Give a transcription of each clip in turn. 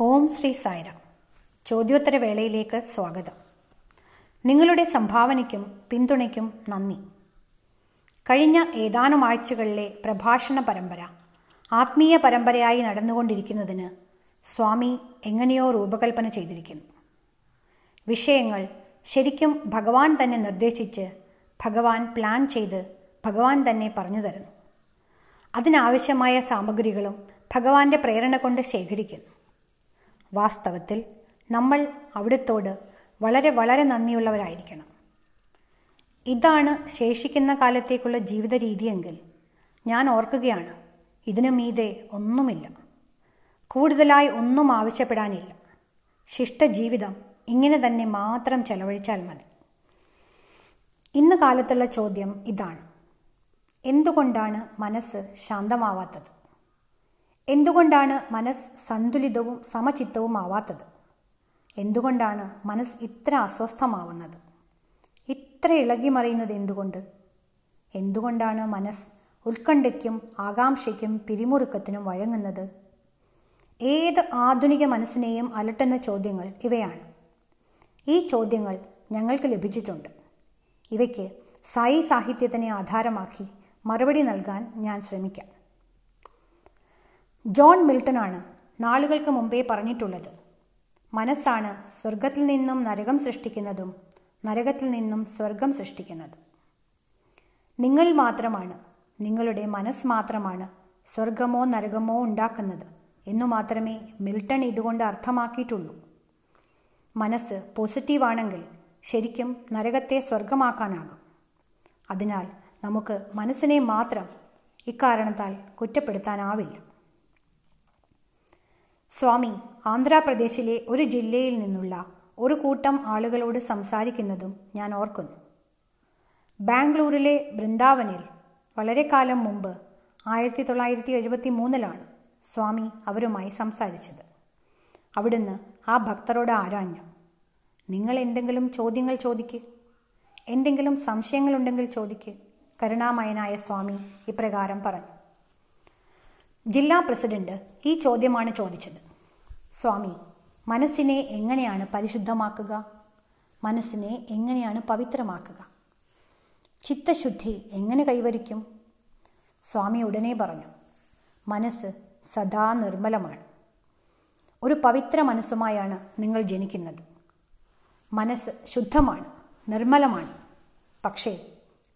ഓം ശ്രീ സായിറാം ചോദ്യോത്തര വേളയിലേക്ക് സ്വാഗതം. നിങ്ങളുടെ സംഭാവനയ്ക്കും പിന്തുണയ്ക്കും നന്ദി. കഴിഞ്ഞ ഏതാനും ആഴ്ചകളിലെ പ്രഭാഷണ പരമ്പര ആത്മീയ പരമ്പരയായി നടന്നുകൊണ്ടിരിക്കുന്നതിന് സ്വാമി എങ്ങനെയോ രൂപകൽപ്പന ചെയ്തിരിക്കുന്നു. വിഷയങ്ങൾ ശരിക്കും ഭഗവാൻ തന്നെ നിർദ്ദേശിച്ച് ഭഗവാൻ പ്ലാൻ ചെയ്ത് ഭഗവാൻ തന്നെ പറഞ്ഞു തരുന്നു. അതിനാവശ്യമായ സാമഗ്രികളും ഭഗവാന്റെ പ്രേരണ കൊണ്ട് ശേഖരിക്കുന്നു. വാസ്തവത്തിൽ നമ്മൾ അവിടുത്തോട് വളരെ വളരെ നന്ദിയുള്ളവരായിരിക്കണം. ഇതാണ് ശേഷിക്കുന്ന കാലത്തേക്കുള്ള ജീവിത രീതിയെങ്കിൽ ഞാൻ ഓർക്കുകയാണ് ഇതിനു മീതെ ഒന്നുമില്ല. കൂടുതലായി ഒന്നും ആവശ്യപ്പെടാനില്ല. ശിഷ്ടജീവിതം ഇങ്ങനെ തന്നെ മാത്രം ചെലവഴിച്ചാൽ മതി. ഇന്ന് കാലത്തുള്ള ചോദ്യം ഇതാണ്. എന്തുകൊണ്ടാണ് മനസ്സ് ശാന്തമാവാത്തത്? എന്തുകൊണ്ടാണ് മനസ്സ് സന്തുലിതവും സമചിത്തവും ആവാത്തത് എന്തുകൊണ്ടാണ് മനസ്സ് ഇത്ര അസ്വസ്ഥമാവുന്നത്? ഇത്ര ഇളകി മറിയുന്നത് എന്തുകൊണ്ട്? എന്തുകൊണ്ടാണ് മനസ്സ് ഉത്കണ്ഠയ്ക്കും ആകാംക്ഷയ്ക്കും പിരിമുറുക്കത്തിനും വഴങ്ങുന്നത്? ഏത് ആധുനിക മനസ്സിനെയും അലട്ടുന്ന ചോദ്യങ്ങൾ ഇവയാണ്. ഈ ചോദ്യങ്ങൾ ഞങ്ങൾക്ക് ലഭിച്ചിട്ടുണ്ട്. ഇവയ്ക്ക് സായി സാഹിത്യത്തിനെ ആധാരമാക്കി മറുപടി നൽകാൻ ഞാൻ ശ്രമിക്കാം. ജോൺ മിൽട്ടൺ ആണ് നാളുകൾക്ക് മുമ്പേ പറഞ്ഞിട്ടുള്ളത്. മനസ്സാണ് സ്വർഗത്തിൽ നിന്നും നരകം സൃഷ്ടിക്കുന്നതും നരകത്തിൽ നിന്നും സ്വർഗം സൃഷ്ടിക്കുന്നതും. നിങ്ങൾ മാത്രമാണ് നിങ്ങളുടെ മനസ്സ് മാത്രമാണ് സ്വർഗമോ നരകമോ ഉണ്ടാക്കുന്നത് എന്നു മാത്രമേ മിൽട്ടൺ ഇതുകൊണ്ട് അർത്ഥമാക്കിയിട്ടുള്ളൂ. മനസ്സ് പോസിറ്റീവാണെങ്കിൽ ശരിക്കും നരകത്തെ സ്വർഗമാക്കാനാകും അതിനാൽ നമുക്ക് മനസ്സിനെ മാത്രം ഇക്കാരണത്താൽ കുറ്റപ്പെടുത്താനാവില്ല. സ്വാമി ആന്ധ്രാപ്രദേശിലെ ഒരു ജില്ലയിൽ നിന്നുള്ള ഒരു കൂട്ടം ആളുകളോട് സംസാരിക്കുന്നതും ഞാൻ ഓർക്കുന്നു. ബാംഗ്ലൂരിലെ ബൃന്ദാവനിൽ വളരെ കാലം മുമ്പ് ആയിരത്തി തൊള്ളായിരത്തി എഴുപത്തി മൂന്നിലാണ് സ്വാമി അവരുമായി സംസാരിച്ചത്. അവിടുന്ന് ആ ഭക്തരോട് ആരാഞ്ഞു നിങ്ങൾ എന്തെങ്കിലും ചോദ്യങ്ങൾ ചോദിക്ക്. എന്തെങ്കിലും സംശയങ്ങളുണ്ടെങ്കിൽ ചോദിക്ക് കരുണാമയനായ സ്വാമി ഇപ്രകാരം പറഞ്ഞു. ജില്ലാ പ്രസിഡന്റ് ഈ ചോദ്യമാണ് ചോദിച്ചത്. സ്വാമി മനസ്സിനെ എങ്ങനെയാണ് പരിശുദ്ധമാക്കുക? മനസ്സിനെ എങ്ങനെയാണ് പവിത്രമാക്കുക? ചിത്തശുദ്ധി എങ്ങനെ കൈവരിക്കും? സ്വാമി ഉടനെ പറഞ്ഞു മനസ്സ് സദാ നിർമ്മലമാണ്. ഒരു പവിത്ര മനസ്സുമായാണ് നിങ്ങൾ ജനിക്കുന്നത്. മനസ്സ് ശുദ്ധമാണ് നിർമ്മലമാണ്. പക്ഷേ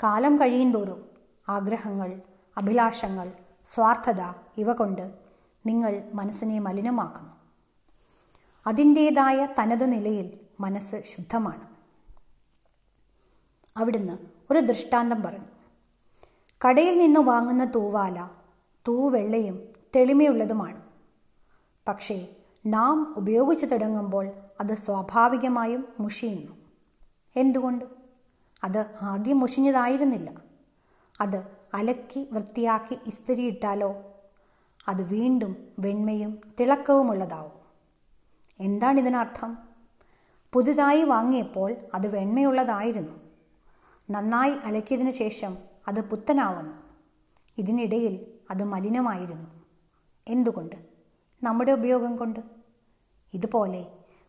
കാലം കഴിയുന്തോറും ആഗ്രഹങ്ങൾ അഭിലാഷങ്ങൾ സ്വാർത്ഥത ഇവ കൊണ്ട് നിങ്ങൾ മനസ്സിനെ മലിനമാക്കുന്നു. അതിന്റേതായ തനതു നിലയിൽ മനസ്സ് ശുദ്ധമാണ്. അവിടുന്ന് ഒരു ദൃഷ്ടാന്തം പറഞ്ഞു. കടയിൽ നിന്ന് വാങ്ങുന്ന തൂവാല തൂവെള്ളയും തെളിമയുള്ളതുമാണ്. പക്ഷേ നാം ഉപയോഗിച്ചു തുടങ്ങുമ്പോൾ അത് സ്വാഭാവികമായും മുഷിയുന്നു. എന്തുകൊണ്ട്? അത് ആദ്യം മുഷിഞ്ഞതായിരുന്നില്ല. അത് അലക്കി വൃത്തിയാക്കി ഇസ്തിരിയിട്ടാലോ? അത് വീണ്ടും വെണ്മയും തിളക്കവുമുള്ളതാവും. എന്താണ് ഇതിനർത്ഥം പുതുതായി വാങ്ങിയപ്പോൾ അത് വെണ്മയുള്ളതായിരുന്നു. നന്നായി അലക്കിയതിനു ശേഷം അത് പുത്തനാവുന്നു. ഇതിനിടയിൽ അത് മലിനമായിരുന്നു. എന്തുകൊണ്ട്? നമ്മുടെ ഉപയോഗം കൊണ്ട്? ഇതുപോലെ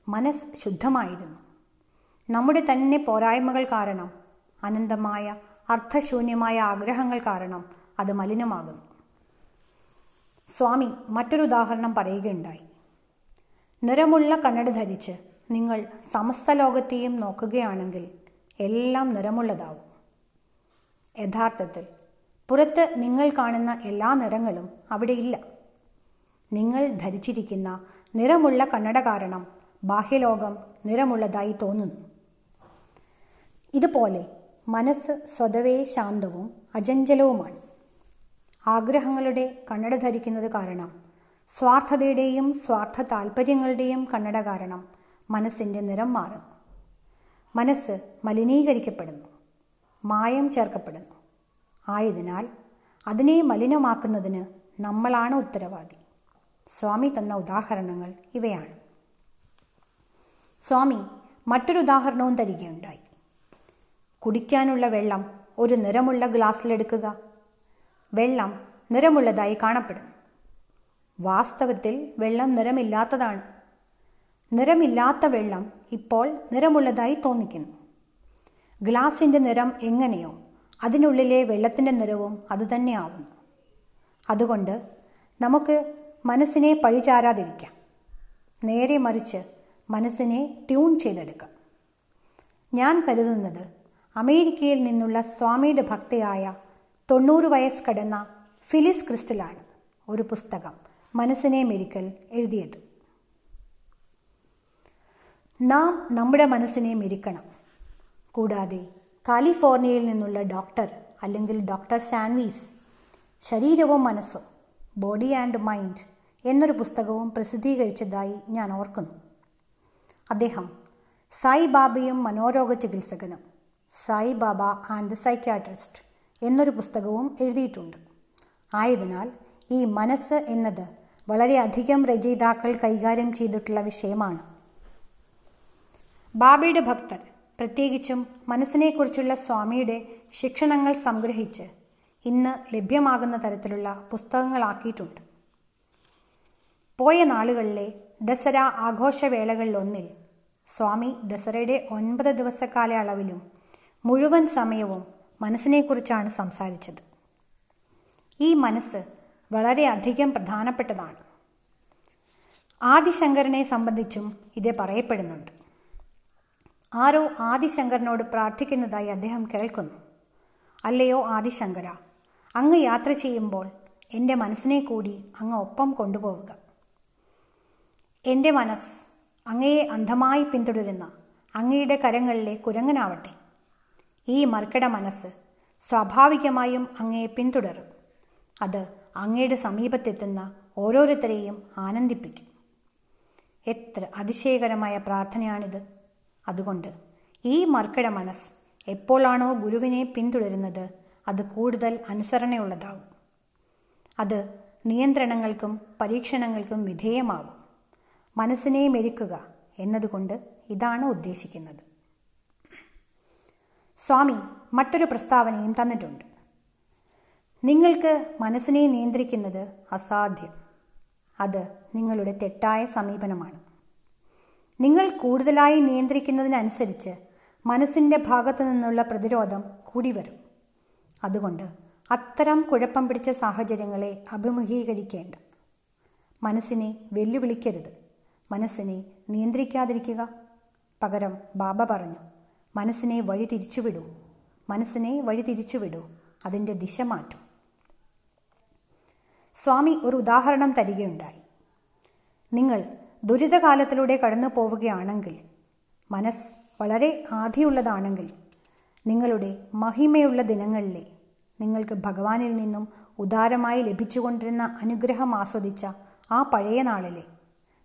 മനസ്സ് ശുദ്ധമായിരുന്നു. നമ്മുടെ തന്നെ പോരായ്മകൾ കാരണം അനന്തമായ അർത്ഥശൂന്യമായ ആഗ്രഹങ്ങൾ കാരണം അത് മലിനമാകുന്നു. സ്വാമി മറ്റൊരു ഉദാഹരണം പറയുകയുണ്ടായി. നിറമുള്ള കണ്ണട ധരിച്ച് നിങ്ങൾ സമസ്ത ലോകത്തെയും നോക്കുകയാണെങ്കിൽ എല്ലാം നിറമുള്ളതാവും. യഥാർത്ഥത്തിൽ പുറത്ത് നിങ്ങൾ കാണുന്ന എല്ലാ നിറങ്ങളും അവിടെയില്ല നിങ്ങൾ ധരിച്ചിരിക്കുന്ന നിറമുള്ള കണ്ണട കാരണം ബാഹ്യലോകം നിറമുള്ളതായി തോന്നുന്നു. ഇതുപോലെ മനസ്സ് സ്വതവേ ശാന്തവും അജഞ്ചലവുമാണ് ആഗ്രഹങ്ങളുടെ കണ്ണട ധരിക്കുന്നത് കാരണം സ്വാർത്ഥതയുടെയും സ്വാർത്ഥ താല്പര്യങ്ങളുടെയും കണ്ണട കാരണം മനസ്സിന്റെ നിറം മാറുന്നു. മനസ്സ് മലിനീകരിക്കപ്പെടുന്നു മായം ചേർക്കപ്പെടുന്നു. ആയതിനാൽ അതിനെ മലിനമാക്കുന്നതിന് നമ്മളാണ് ഉത്തരവാദി. സ്വാമി തന്ന ഉദാഹരണങ്ങൾ ഇവയാണ്. സ്വാമി മറ്റൊരു ഉദാഹരണവും തരികയുണ്ടായി. കുടിക്കാനുള്ള വെള്ളം ഒരു നിറമുള്ള ഗ്ലാസ്സിലെടുക്കുക. വെള്ളം നിറമുള്ളതായി കാണപ്പെടും. വാസ്തവത്തിൽ വെള്ളം നിറമില്ലാത്തതാണ്. നിറമില്ലാത്ത വെള്ളം ഇപ്പോൾ നിറമുള്ളതായി തോന്നിക്കുന്നു. ഗ്ലാസിന്റെ നിറം എങ്ങനെയോ അതിനുള്ളിലെ വെള്ളത്തിന്റെ നിറവും അതുതന്നെയാവുന്നു അതുകൊണ്ട് നമുക്ക് മനസ്സിനെ പഴിചാരാതിരിക്കാം. നേരെ മറിച്ച് മനസ്സിനെ ട്യൂൺ ചെയ്തെടുക്കാം. ഞാൻ കരുതുന്നത് അമേരിക്കയിൽ നിന്നുള്ള സ്വാമിയുടെ ഭക്തയായ തൊണ്ണൂറ് വയസ്സ് കടന്ന ഫിലിസ് ക്രിസ്റ്റലാണ് ഒരു പുസ്തകം മനസ്സിനെ മെരിക്കൽ എഴുതിയത്. നാം നമ്മുടെ മനസ്സിനെ മെരിക്കണം. കൂടാതെ കാലിഫോർണിയയിൽ നിന്നുള്ള ഡോക്ടർ അല്ലെങ്കിൽ ഡോക്ടർ സാൻവീസ് ശരീരവും മനസ്സും ബോഡി ആൻഡ് മൈൻഡ് എന്നൊരു പുസ്തകവും പ്രസിദ്ധീകരിച്ചതായി ഞാൻ ഓർക്കുന്നു. അദ്ദേഹം സായി ബാബയും മനോരോഗ ചികിത്സകനും Sai Baba and the psychiatrist എന്നൊരു പുസ്തകവും എഴുതിയിട്ടുണ്ട്. ആയതിനാൽ ഈ മനസ്സ് എന്നത് വളരെയധികം രചയിതാക്കൾ കൈകാര്യം ചെയ്തിട്ടുള്ള വിഷയമാണ്. ബാബയുടെ ഭക്തർ പ്രത്യേകിച്ചും മനസ്സിനെക്കുറിച്ചുള്ള സ്വാമിയുടെ ശിക്ഷണങ്ങൾ സംഗ്രഹിച്ച് ഇന്ന് ലഭ്യമാകുന്ന തരത്തിലുള്ള പുസ്തകങ്ങളാക്കിയിട്ടുണ്ട്. പോയ നാളുകളിലെ ദസറ ആഘോഷവേളകളിലൊന്നിൽ സ്വാമി ദസറയുടെ ഒൻപത് ദിവസ അളവിലും മുഴുവൻ സമയവും മനസ്സിനെക്കുറിച്ചാണ് സംസാരിച്ചത്. ഈ മനസ്സ് വളരെയധികം പ്രധാനപ്പെട്ടതാണ്. ആദിശങ്കരനെ സംബന്ധിച്ചും ഇത് പറയപ്പെടുന്നുണ്ട്. ആരോ ആദിശങ്കരനോട് പ്രാർത്ഥിക്കുന്നതായി അദ്ദേഹം കേൾക്കുന്നു. അല്ലയോ ആദിശങ്കര അങ്ങ് യാത്ര ചെയ്യുമ്പോൾ എന്റെ മനസ്സിനെ കൂടി അങ്ങ് ഒപ്പം കൊണ്ടുപോവുക. എന്റെ മനസ്സ് അങ്ങയെ അന്ധമായി പിന്തുടരുന്ന അങ്ങയുടെ കരങ്ങളിലെ കുരങ്ങനാവട്ടെ. ഈ മർക്കട മനസ്സ് സ്വാഭാവികമായും അങ്ങയെ പിന്തുടരും. അത് അങ്ങയുടെ സമീപത്തെത്തുന്ന ഓരോരുത്തരെയും ആനന്ദിപ്പിക്കും. എത്ര അതിശയകരമായ പ്രാർത്ഥനയാണിത്. അതുകൊണ്ട് ഈ മർക്കട മനസ്സ് എപ്പോഴാണോ ഗുരുവിനെ പിന്തുടരുന്നത് അത് കൂടുതൽ അനുസരണയുള്ളതാവും അത് നിയന്ത്രണങ്ങൾക്കും പരീക്ഷണങ്ങൾക്കും വിധേയമാവും മനസ്സിനെ മെരുക്കുക എന്നതുകൊണ്ട് ഇതാണ് ഉദ്ദേശിക്കുന്നത്. സ്വാമി മറ്റൊരു പ്രസ്താവനയും തന്നിട്ടുണ്ട്. നിങ്ങൾക്ക് മനസ്സിനെ നിയന്ത്രിക്കുന്നത് അസാധ്യം. അത് നിങ്ങളുടെ തെറ്റായ സമീപനമാണ്. നിങ്ങൾ കൂടുതലായി നിയന്ത്രിക്കുന്നതിനനുസരിച്ച് മനസ്സിന്റെ ഭാഗത്തു നിന്നുള്ള പ്രതിരോധം കൂടി വരും. അതുകൊണ്ട് അത്തരം കുഴപ്പം പിടിച്ച സാഹചര്യങ്ങളെ അഭിമുഖീകരിക്കേണ്ട. മനസ്സിനെ വെല്ലുവിളിക്കരുത്. മനസ്സിനെ നിയന്ത്രിക്കാതിരിക്കുക. പകരം ബാബ പറഞ്ഞു. മനസ്സിനെ വഴി തിരിച്ചുവിടൂ മനസ്സിനെ വഴി തിരിച്ചുവിടൂ അതിന്റെ ദിശ മാറ്റും. സ്വാമി ഒരു ഉദാഹരണം തരികയുണ്ടായി. നിങ്ങൾ ദുരിതകാലത്തിലൂടെ കടന്നു പോവുകയാണെങ്കിൽ മനസ്സ് വളരെ ആധിയുള്ളതാണെങ്കിൽ നിങ്ങളുടെ മഹിമയുള്ള ദിനങ്ങളിലെ നിങ്ങൾക്ക് ഭഗവാനിൽ നിന്നും ഉദാരമായി ലഭിച്ചുകൊണ്ടിരുന്ന അനുഗ്രഹം ആസ്വദിച്ച ആ പഴയ നാളിലെ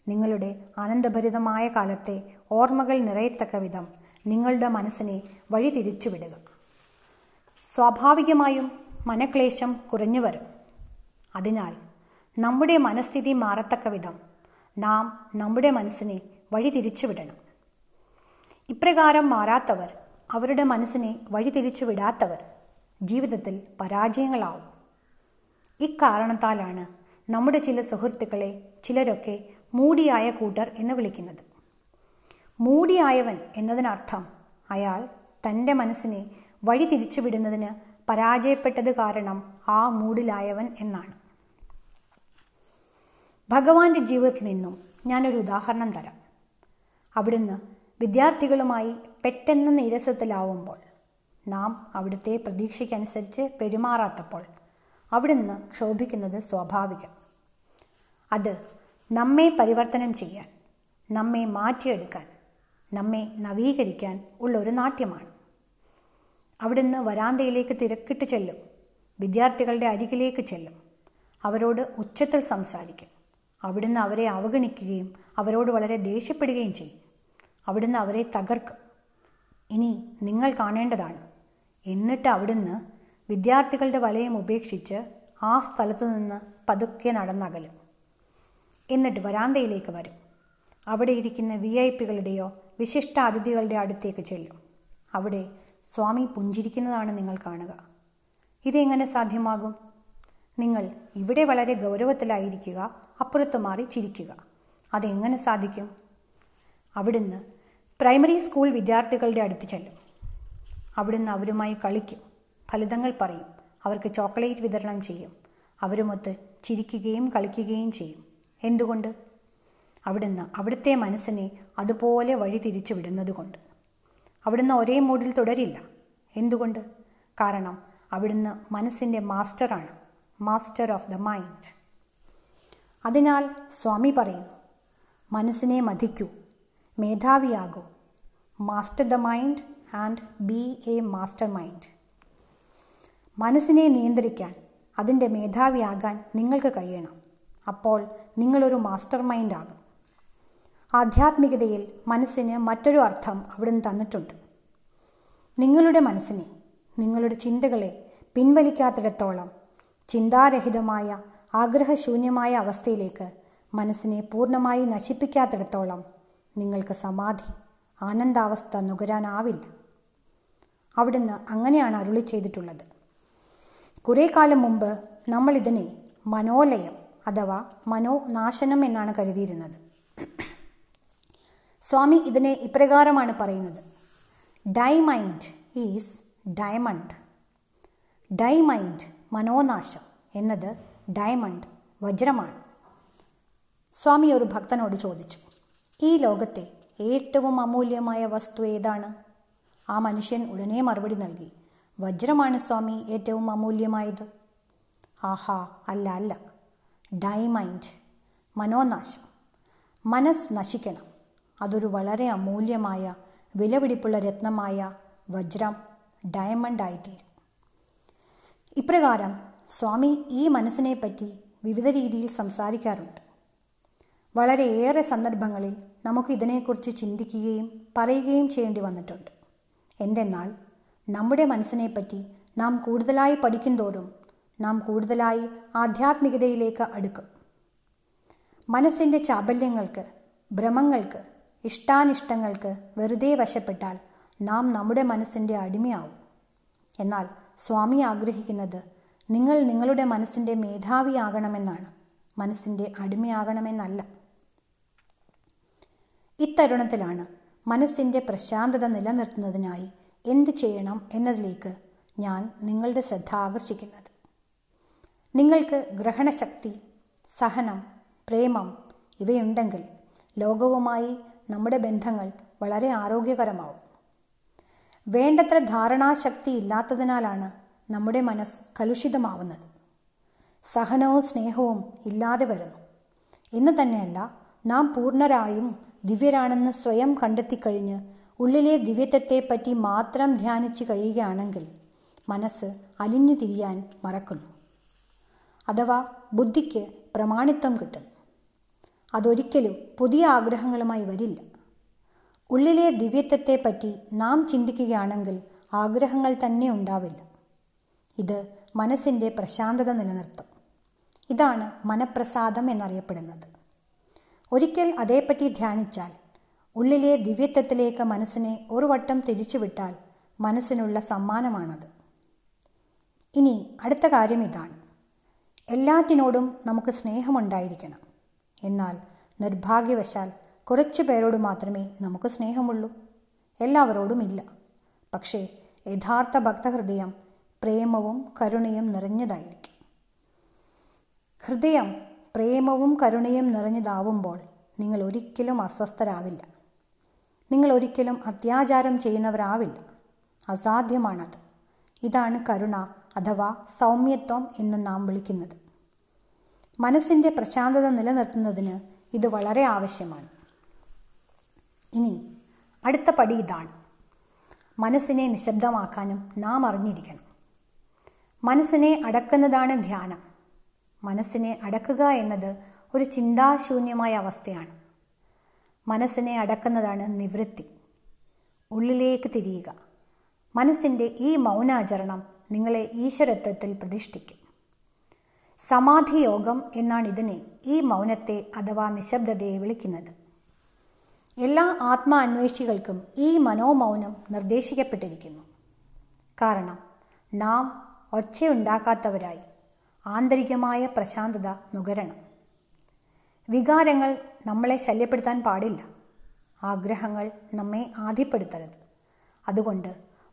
നിങ്ങളുടെ ആനന്ദഭരിതമായ കാലത്തെ ഓർമ്മകൾ നിറയത്തക്ക വിധം നിങ്ങളുടെ മനസ്സിനെ വഴി തിരിച്ചുവിടുക സ്വാഭാവികമായും മനക്ലേശം കുറഞ്ഞു വരും. അതിനാൽ നമ്മുടെ മനസ്ഥിതി മാറത്തക്ക വിധം നാം നമ്മുടെ മനസ്സിനെ വഴി തിരിച്ചുവിടണം ഇപ്രകാരം മാറാത്തവർ അവരുടെ മനസ്സിനെ വഴി തിരിച്ചു വിടാത്തവർ ജീവിതത്തിൽ പരാജയങ്ങളാവും. ഇക്കാരണത്താലാണ് നമ്മുടെ ചില സുഹൃത്തുക്കളെ ചിലരൊക്കെ മൂടിയായ കൂട്ടർ എന്ന് വിളിക്കുന്നത്. മൂടിയായവൻ എന്നതിനർത്ഥം അയാൾ തന്റെ മനസ്സിനെ വഴി തിരിച്ചുവിടുന്നതിന് പരാജയപ്പെട്ടത് കാരണം ആ മൂടിലായവൻ എന്നാണ്. ഭഗവാന്റെ ജീവിതത്തിൽ നിന്നും ഞാനൊരു ഉദാഹരണം തരാം. അവിടുന്ന് വിദ്യാർത്ഥികളുമായി പെട്ടെന്ന് നീരസത്തിലാവുമ്പോൾ നാം അവിടുത്തെ പ്രതീക്ഷയ്ക്കനുസരിച്ച് പെരുമാറാത്തപ്പോൾ അവിടുന്ന് ക്ഷോഭിക്കുന്നത് സ്വാഭാവികം. അത് നമ്മെ പരിവർത്തനം ചെയ്യാൻ നമ്മെ മാറ്റിയെടുക്കാൻ നമ്മെ നവീകരിക്കാൻ ഉള്ള ഒരു നാട്യമാണ്. അവിടുന്ന് വരാന്തയിലേക്ക് തിരക്കിട്ട് ചെല്ലും. വിദ്യാർത്ഥികളുടെ അരികിലേക്ക് ചെല്ലും. അവരോട് ഉച്ചത്തിൽ സംസാരിക്കും. അവിടുന്ന് അവരെ അവഗണിക്കുകയും അവരോട് വളരെ ദേഷ്യപ്പെടുകയും ചെയ്യും. അവിടുന്ന് അവരെ തകർക്കും. ഇനി നിങ്ങൾ കാണേണ്ടതാണ്. എന്നിട്ട് അവിടുന്ന് വിദ്യാർത്ഥികളുടെ വലയം ഉപേക്ഷിച്ച് ആ സ്ഥലത്തു നിന്ന് പതുക്കെ നടന്നകലും. എന്നിട്ട് വരാന്തയിലേക്ക് വരും. അവിടെ ഇരിക്കുന്ന വി ഐ പികളുടെയോ വിശിഷ്ട അതിഥികളുടെ അടുത്തേക്ക് ചെല്ലും. അവിടെ സ്വാമി പുഞ്ചിരിക്കുന്നതാണ് നിങ്ങൾ കാണുക. ഇതെങ്ങനെ സാധ്യമാകും? നിങ്ങൾ ഇവിടെ വളരെ ഗൗരവത്തിലായിരിക്കുക അപ്പുറത്ത് മാറി ചിരിക്കുക. അതെങ്ങനെ സാധിക്കും? അവിടുന്ന് പ്രൈമറി സ്കൂൾ വിദ്യാർത്ഥികളുടെ അടുത്ത് ചെല്ലും. അവിടുന്ന് അവരുമായി കളിക്കും. ഫലിതങ്ങൾ പറയും. അവർക്ക് ചോക്ലേറ്റ് വിതരണം ചെയ്യും. അവരുമൊത്ത് ചിരിക്കുകയും കളിക്കുകയും ചെയ്യും. എന്തുകൊണ്ട്? അവിടുന്ന് അവിടുത്തെ മനസ്സിനെ അതുപോലെ വഴി തിരിച്ചു വിടുന്നതുകൊണ്ട്. അവിടുന്ന് ഒരേ മൂഡിൽ തുടരില്ല. എന്തുകൊണ്ട്? കാരണം അവിടുന്ന് മനസ്സിന്റെ മാസ്റ്ററാണ്. Master of the mind. അതിനാൽ സ്വാമി പറയുന്നു മനസ്സിനെ മതിക്കൂ മേധാവിയാകൂ. Master the mind and be a master mind. മനസ്സിനെ നിയന്ത്രിക്കാൻ അതിന്റെ മേധാവിയാകാൻ നിങ്ങൾക്ക് കഴിയണം. അപ്പോൾ നിങ്ങളൊരു മാസ്റ്റർ മൈൻഡ് ആകും. ആധ്യാത്മികതയിൽ മനസ്സിന് മറ്റൊരു അർത്ഥം അവിടുന്ന് തന്നിട്ടുണ്ട്. നിങ്ങളുടെ മനസ്സിനെ നിങ്ങളുടെ ചിന്തകളെ പിൻവലിക്കാത്തിടത്തോളം ചിന്താരഹിതമായ ആഗ്രഹശൂന്യമായ അവസ്ഥയിലേക്ക് മനസ്സിനെ പൂർണമായി നശിപ്പിക്കാത്തിടത്തോളം നിങ്ങൾക്ക് സമാധി ആനന്ദാവസ്ഥ നുകരാനാവില്ല. അവിടുന്ന് അങ്ങനെയാണ് അരുളി ചെയ്തിട്ടുള്ളത്. കുറേ കാലം മുമ്പ് നമ്മളിതിനെ മനോലയം അഥവാ മനോനാശനം എന്നാണ് കരുതിയിരുന്നത്. സ്വാമി ഇതിനെ ഇപ്രകാരമാണ് പറയുന്നത്. ഡൈമൈൻഡ് ഈസ് ഡയമണ്ട് ഡൈമൈൻഡ് മനോനാശം എന്നത് ഡയമണ്ട് വജ്രമാണ്. സ്വാമി ഒരു ഭക്തനോട് ചോദിച്ചു ഈ ലോകത്തെ ഏറ്റവും അമൂല്യമായ വസ്തു ഏതാണ്? ആ മനുഷ്യൻ ഉടനെ മറുപടി നൽകി വജ്രമാണ് സ്വാമി ഏറ്റവും അമൂല്യമായത്. ആഹാ അല്ല അല്ല. ഡൈമൈൻഡ് മനോനാശം. മനസ്സ് നശിക്കണം. അതൊരു വളരെ അമൂല്യമായ വിലപിടിപ്പുള്ള രത്നമായ വജ്രം ഡയമണ്ട് ആയിത്തീരും. ഇപ്രകാരം സ്വാമി ഈ മനസ്സിനെ പറ്റി വിവിധ രീതിയിൽ സംസാരിക്കാറുണ്ട്. വളരെയേറെ സന്ദർഭങ്ങളിൽ നമുക്ക് ഇതിനെക്കുറിച്ച് ചിന്തിക്കുകയും പറയുകയും ചെയ്യേണ്ടി വന്നിട്ടുണ്ട്. എന്തെന്നാൽ നമ്മുടെ മനസ്സിനെപ്പറ്റി നാം കൂടുതലായി പഠിക്കും തോറും നാം കൂടുതലായി ആധ്യാത്മികതയിലേക്ക് അടുക്കും. മനസ്സിന്റെ ചാബല്യങ്ങൾക്ക് ഭ്രമങ്ങൾക്ക് ഇഷ്ടാനിഷ്ടങ്ങൾക്ക് വെറുതെ വശപ്പെട്ടാൽ നാം നമ്മുടെ മനസ്സിന്റെ അടിമയാവും. എന്നാൽ സ്വാമി ആഗ്രഹിക്കുന്നത് നിങ്ങൾ നിങ്ങളുടെ മനസ്സിന്റെ മേധാവിയാകണമെന്നാണ്. മനസ്സിന്റെ അടിമയാകണമെന്നല്ല. ഇത്തരുണത്തിലാണ് മനസ്സിന്റെ പ്രശാന്തത നിലനിർത്തുന്നതിനായി എന്ത് ചെയ്യണം എന്നതിലേക്ക് ഞാൻ നിങ്ങളുടെ ശ്രദ്ധ ആകർഷിക്കുന്നത്. നിങ്ങൾക്ക് ഗ്രഹണശക്തി സഹനം പ്രേമം ഇവയുണ്ടെങ്കിൽ ലോകവുമായി നമ്മുടെ ബന്ധങ്ങൾ വളരെ ആരോഗ്യകരമാവും. വേണ്ടത്ര ധാരണാശക്തി ഇല്ലാത്തതിനാലാണ് നമ്മുടെ മനസ്സ് കലുഷിതമാവുന്നത്. സഹനവും സ്നേഹവും ഇല്ലാതെ വരുന്നു. എന്ന് തന്നെയല്ല നാം പൂർണരായും ദിവ്യരാണെന്ന് സ്വയം കണ്ടെത്തിക്കഴിഞ്ഞ് ഉള്ളിലെ ദിവ്യത്വത്തെപ്പറ്റി മാത്രം ധ്യാനിച്ചു കഴിയുകയാണെങ്കിൽ മനസ്സ് അലിഞ്ഞു തിരിയാൻ മറക്കുന്നു. അഥവാ ബുദ്ധിക്ക് പ്രമാണിത്വം കിട്ടും. അതൊരിക്കലും പുതിയ ആഗ്രഹങ്ങളുമായി വരില്ല. ഉള്ളിലെ ദിവ്യത്വത്തെപ്പറ്റി നാം ചിന്തിക്കുകയാണെങ്കിൽ ആഗ്രഹങ്ങൾ തന്നെ ഉണ്ടാവില്ല. ഇത് മനസ്സിന്റെ പ്രശാന്തത നിലനിർത്തും. ഇതാണ് മനപ്രസാദം എന്നറിയപ്പെടുന്നത്. ഒരിക്കൽ അതേപ്പറ്റി ധ്യാനിച്ചാൽ ഉള്ളിലെ ദിവ്യത്വത്തിലേക്ക് മനസ്സിനെ ഒരു വട്ടം തിരിച്ചുവിട്ടാൽ മനസ്സിനുള്ള സമ്മാനമാണത്. ഇനി അടുത്ത കാര്യം ഇതാണ്. എല്ലാത്തിനോടും നമുക്ക് സ്നേഹമുണ്ടായിരിക്കണം. എന്നാൽ നിർഭാഗ്യവശാൽ കുറച്ചു പേരോട് മാത്രമേ നമുക്ക് സ്നേഹമുള്ളൂ. എല്ലാവരോടും ഇല്ല. പക്ഷേ യഥാർത്ഥ ഭക്തഹൃദയം പ്രേമവും കരുണയും നിറഞ്ഞതായിരിക്കും. ഹൃദയം പ്രേമവും കരുണയും നിറഞ്ഞതാവുമ്പോൾ നിങ്ങൾ ഒരിക്കലും അസ്വസ്ഥരാവില്ല. നിങ്ങൾ ഒരിക്കലും അത്യാചാരം ചെയ്യുന്നവരാവില്ല. അസാധ്യമാണത്. ഇതാണ് കരുണ അഥവാ സൗമ്യത്വം എന്ന് നാം വിളിക്കുന്നത്. മനസ്സിന്റെ പ്രശാന്തത നിലനിർത്തുന്നതിന് ഇത് വളരെ ആവശ്യമാണ്. ഇനി അടുത്ത പടി ഇതാണ്. മനസ്സിനെ നിശബ്ദമാക്കാനും നാം അറിഞ്ഞിരിക്കണം. മനസ്സിനെ അടക്കുന്നതാണ് ധ്യാനം. മനസ്സിനെ അടക്കുക എന്നത് ഒരു ചിന്താശൂന്യമായ അവസ്ഥയാണ്. മനസ്സിനെ അടക്കുന്നതാണ് നിവൃത്തി. ഉള്ളിലേക്ക് തിരിയുക. മനസ്സിന്റെ ഈ മൗനാചരണം നിങ്ങളെ ഈശ്വരത്വത്തിൽ പ്രതിഷ്ഠിക്കും. സമാധി യോഗം എന്നാണ് ഇതിനെ ഈ മൗനത്തെ അഥവാ നിശബ്ദതയെ വിളിക്കുന്നത്. എല്ലാ ആത്മാ അന്വേഷികൾക്കും ഈ മനോമൗനം നിർദ്ദേശിക്കപ്പെട്ടിരിക്കുന്നു. കാരണം നാം ഒച്ചയുണ്ടാക്കാത്തവരായി ആന്തരികമായ പ്രശാന്തത നുകരണം. വികാരങ്ങൾ നമ്മളെ ശല്യപ്പെടുത്താൻ പാടില്ല. ആഗ്രഹങ്ങൾ നമ്മെ ആധിപ്പെടുത്തരുത് അതുകൊണ്ട്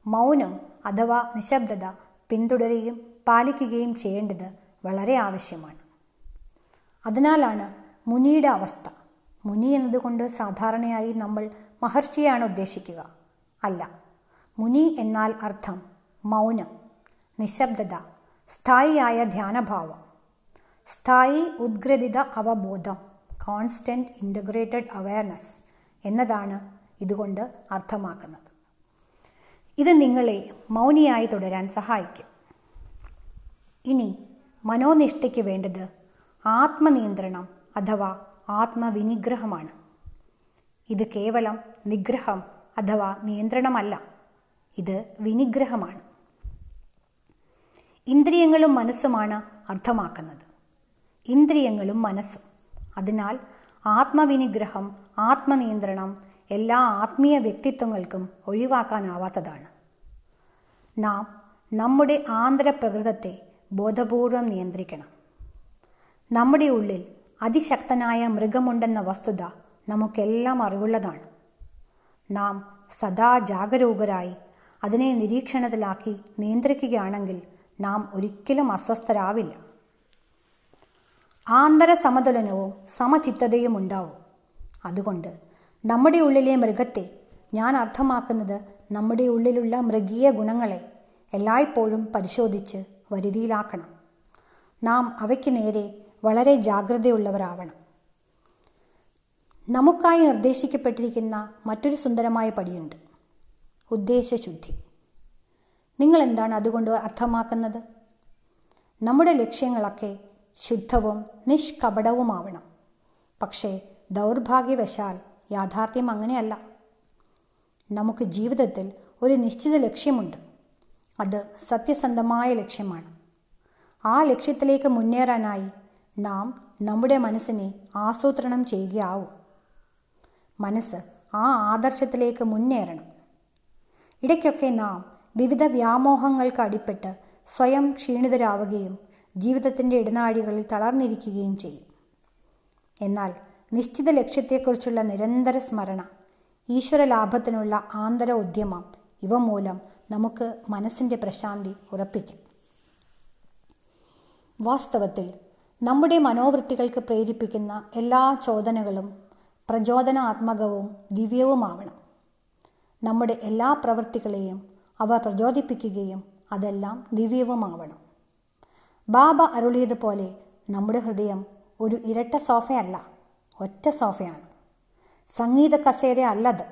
മൗനം അഥവാ നിശബ്ദത പിന്തുടരുകയും പാലിക്കുകയും ചെയ്യേണ്ടത് വളരെ ആവശ്യമാണ്. അതിനാലാണ് മുനിയുടെ അവസ്ഥ. മുനി എന്നതുകൊണ്ട് സാധാരണയായി നമ്മൾ മഹർഷിയാണ് ഉദ്ദേശിക്കുക. അല്ല മുനി എന്നാൽ അർത്ഥം മൗനം നിശബ്ദത സ്ഥായിയായ ധ്യാനഭാവം. സ്ഥായി ഉദ്ഗ്രഥിത അവബോധം കോൺസ്റ്റന്റ് ഇന്റഗ്രേറ്റഡ് അവയർനെസ് എന്നതാണ് ഇതുകൊണ്ട് അർത്ഥമാക്കുന്നത്. ഇത് നിങ്ങളെ മൗനിയായി തുടരാൻ സഹായിക്കും. ഇനി മനോനിഷ്ഠയ്ക്ക് വേണ്ടത് ആത്മനിയന്ത്രണം അഥവാ ആത്മവിനിഗ്രഹമാണ്. ഇത് കേവലം നിഗ്രഹം അഥവാ നിയന്ത്രണമല്ല ഇത് വിനിഗ്രഹമാണ്. ഇന്ദ്രിയങ്ങളും മനസ്സുമാണ് അർത്ഥമാക്കുന്നത്. ഇന്ദ്രിയങ്ങളും മനസ്സും. അതിനാൽ ആത്മവിനിഗ്രഹം ആത്മനിയന്ത്രണം എല്ലാ ആത്മീയ വ്യക്തിത്വങ്ങൾക്കും ഒഴിവാക്കാനാവാത്തതാണ്. നാം നമ്മുടെ ആന്തരപ്രകൃതത്തെ ബോധപൂർവം നിയന്ത്രിക്കണം. നമ്മുടെ ഉള്ളിൽ അതിശക്തനായ മൃഗമുണ്ടെന്ന വസ്തുത നമുക്കെല്ലാം അറിവുള്ളതാണ്. നാം സദാ ജാഗരൂകരായി അതിനെ നിരീക്ഷണത്തിലാക്കി നിയന്ത്രിക്കുകയാണെങ്കിൽ നാം ഒരിക്കലും അസ്വസ്ഥരാവില്ല. ആന്തര സമതുലനവും സമചിത്തതയും ഉണ്ടാവും. അതുകൊണ്ട് നമ്മുടെ ഉള്ളിലെ മൃഗത്തെ ഞാൻ അർത്ഥമാക്കുന്നത് നമ്മുടെ ഉള്ളിലുള്ള മൃഗീയ ഗുണങ്ങളെ എല്ലായ്പ്പോഴും പരിശോധിച്ച് വരുതിയിലാക്കണം. നാം അവയ്ക്ക് നേരെ വളരെ ജാഗ്രതയുള്ളവരാവണം. നമുക്കായി നിർദ്ദേശിക്കപ്പെട്ടിരിക്കുന്ന മറ്റൊരു സുന്ദരമായ പടിയുണ്ട്. ഉദ്ദേശശുദ്ധി. നിങ്ങൾ എന്താണ് അതുകൊണ്ട് അർത്ഥമാക്കുന്നത്? നമ്മുടെ ലക്ഷ്യങ്ങളൊക്കെ ശുദ്ധവും നിഷ്കപടവുമാവണം. പക്ഷേ ദൗർഭാഗ്യവശാൽ യാഥാർത്ഥ്യം അങ്ങനെയല്ല. നമുക്ക് ജീവിതത്തിൽ ഒരു നിശ്ചിത ലക്ഷ്യമുണ്ട്. അത് സത്യസന്ധമായ ലക്ഷ്യമാണ്. ആ ലക്ഷ്യത്തിലേക്ക് മുന്നേറാനായി നാം നമ്മുടെ മനസ്സിനെ ആസൂത്രണം ചെയ്യുകയാവും. മനസ്സ് ആ ആദർശത്തിലേക്ക് മുന്നേറണം. ഇടയ്ക്കൊക്കെ നാം വിവിധ വ്യാമോഹങ്ങൾക്ക് അടിപ്പെട്ട് സ്വയം ക്ഷീണിതരാവുകയും ജീവിതത്തിന്റെ ഇടനാഴികളിൽ തളർന്നിരിക്കുകയും ചെയ്യും. എന്നാൽ നിശ്ചിത ലക്ഷ്യത്തെക്കുറിച്ചുള്ള നിരന്തര സ്മരണ ഈശ്വരലാഭത്തിനുള്ള ആന്തര ഉദ്യമം ഇവ മൂലം നമുക്ക് മനസ്സിന്റെ പ്രശാന്തി ഉറപ്പിക്കും. വാസ്തവത്തിൽ നമ്മുടെ മനോവൃത്തികൾക്ക് പ്രേരിപ്പിക്കുന്ന എല്ലാ ചോദനകളും പ്രചോദനാത്മകവും ദിവ്യവുമാവണം. നമ്മുടെ എല്ലാ പ്രവൃത്തികളെയും അവ പ്രചോദിപ്പിക്കുകയും അതെല്ലാം ദിവ്യവുമാവണം. ബാബ അരുളിയതുപോലെ നമ്മുടെ ഹൃദയം ഒരു ഇരട്ട സോഫയല്ല ഒറ്റ സോഫയാണ്. സംഗീത കസേര അല്ലത്.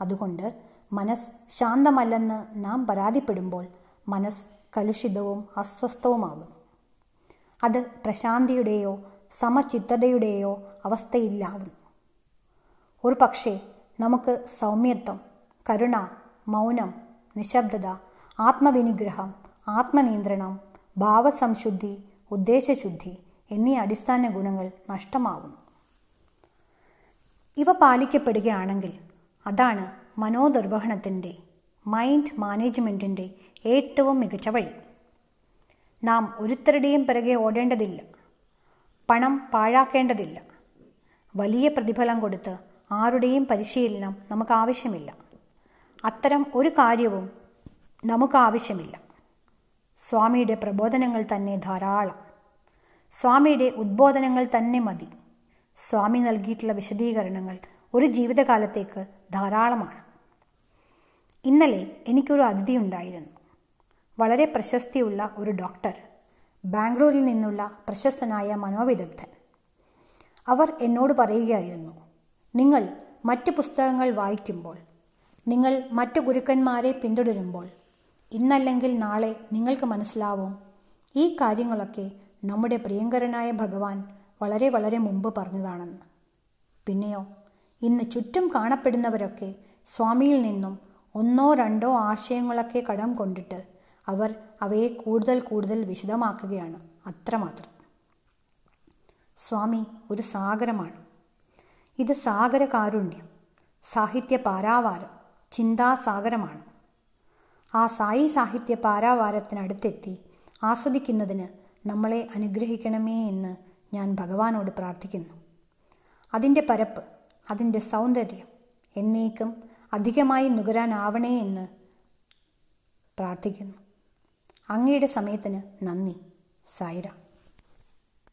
അതുകൊണ്ട് മനസ്സ് ശാന്തമല്ലെന്ന് നാം പരാതിപ്പെടുമ്പോൾ മനസ്സ് കലുഷിതവും അസ്വസ്ഥവുമാകുന്നു. അത് പ്രശാന്തിയുടെയോ സമചിത്തതയുടെയോ അവസ്ഥയില്ലാവുന്നു ഒരു പക്ഷേ നമുക്ക് സൗമ്യത്വം കരുണ മൗനം നിശബ്ദത ആത്മവിനിഗ്രഹം ആത്മനിയന്ത്രണം ഭാവസംശുദ്ധി ഉദ്ദേശശുദ്ധി എന്നീ അടിസ്ഥാന ഗുണങ്ങൾ നഷ്ടമാവുന്നു. ഇവ പാലിക്കപ്പെടുകയാണെങ്കിൽ അതാണ് മനോനിർവഹണത്തിന്റെ മൈൻഡ് മാനേജ്മെന്റിന്റെ ഏറ്റവും മികച്ച വഴി. നാം ഒരുത്തരുടെയും പിറകെ ഓടേണ്ടതില്ല. പണം പാഴാക്കേണ്ടതില്ല. വലിയ പ്രതിഫലം കൊടുത്ത് ആരുടെയും പരിശീലനം നമുക്ക് ആവശ്യമില്ല. അത്തരം ഒരു കാര്യവും നമുക്ക് ആവശ്യമില്ല. സ്വാമിയുടെ പ്രബോധനങ്ങൾ തന്നെ ധാരാളം. സ്വാമിയുടെ ഉദ്ബോധനങ്ങൾ തന്നെ മതി. സ്വാമി നൽകിയിട്ടുള്ള വിശദീകരണങ്ങൾ ഒരു ജീവിതകാലത്തേക്ക് ധാരാളമാണ്. ഇന്നലെ എനിക്കൊരു അതിഥി ഉണ്ടായിരുന്നു. വളരെ പ്രശസ്തിയുള്ള ഒരു ഡോക്ടർ ബാംഗ്ലൂരിൽ നിന്നുള്ള പ്രശസ്തനായ മനോവിദഗ്ധൻ. അവർ എന്നോട് പറയുകയായിരുന്നു നിങ്ങൾ മറ്റ് പുസ്തകങ്ങൾ വായിക്കുമ്പോൾ നിങ്ങൾ മറ്റു ഗുരുക്കന്മാരെ പിന്തുടരുമ്പോൾ ഇന്നല്ലെങ്കിൽ നാളെ നിങ്ങൾക്ക് മനസ്സിലാവും ഈ കാര്യങ്ങളൊക്കെ നമ്മുടെ പ്രിയങ്കരനായ ഭഗവാൻ വളരെ വളരെ മുമ്പ് പറഞ്ഞതാണെന്ന്. പിന്നെയോ ഇന്ന് ചുറ്റും കാണപ്പെടുന്നവരൊക്കെ സ്വാമിയിൽ നിന്നും ഒന്നോ രണ്ടോ ആശയങ്ങളൊക്കെ കടം കൊണ്ടിട്ട് അവർ അവയെ കൂടുതൽ കൂടുതൽ വിശദമാക്കുകയാണ്. അത്രമാത്രം. സ്വാമി ഒരു സാഗരമാണ്. ഇത് സാഗരകാരുണ്യം സാഹിത്യ പാരാവാരം ചിന്താസാഗരമാണ്. ആ സായി സാഹിത്യ പാരാവാരത്തിനടുത്തെത്തി ആസ്വദിക്കുന്നതിന് നമ്മളെ അനുഗ്രഹിക്കണമേ എന്ന് ഞാൻ ഭഗവാനോട് പ്രാർത്ഥിക്കുന്നു. അതിന്റെ പരപ്പ് അതിന്റെ സൗന്ദര്യം എന്നേക്കും അധികമായി നുകരാനാവണേ എന്ന് പ്രാർത്ഥിക്കുന്നു. അങ്ങയുടെ സമയത്തിന് നന്ദി സായിരാം.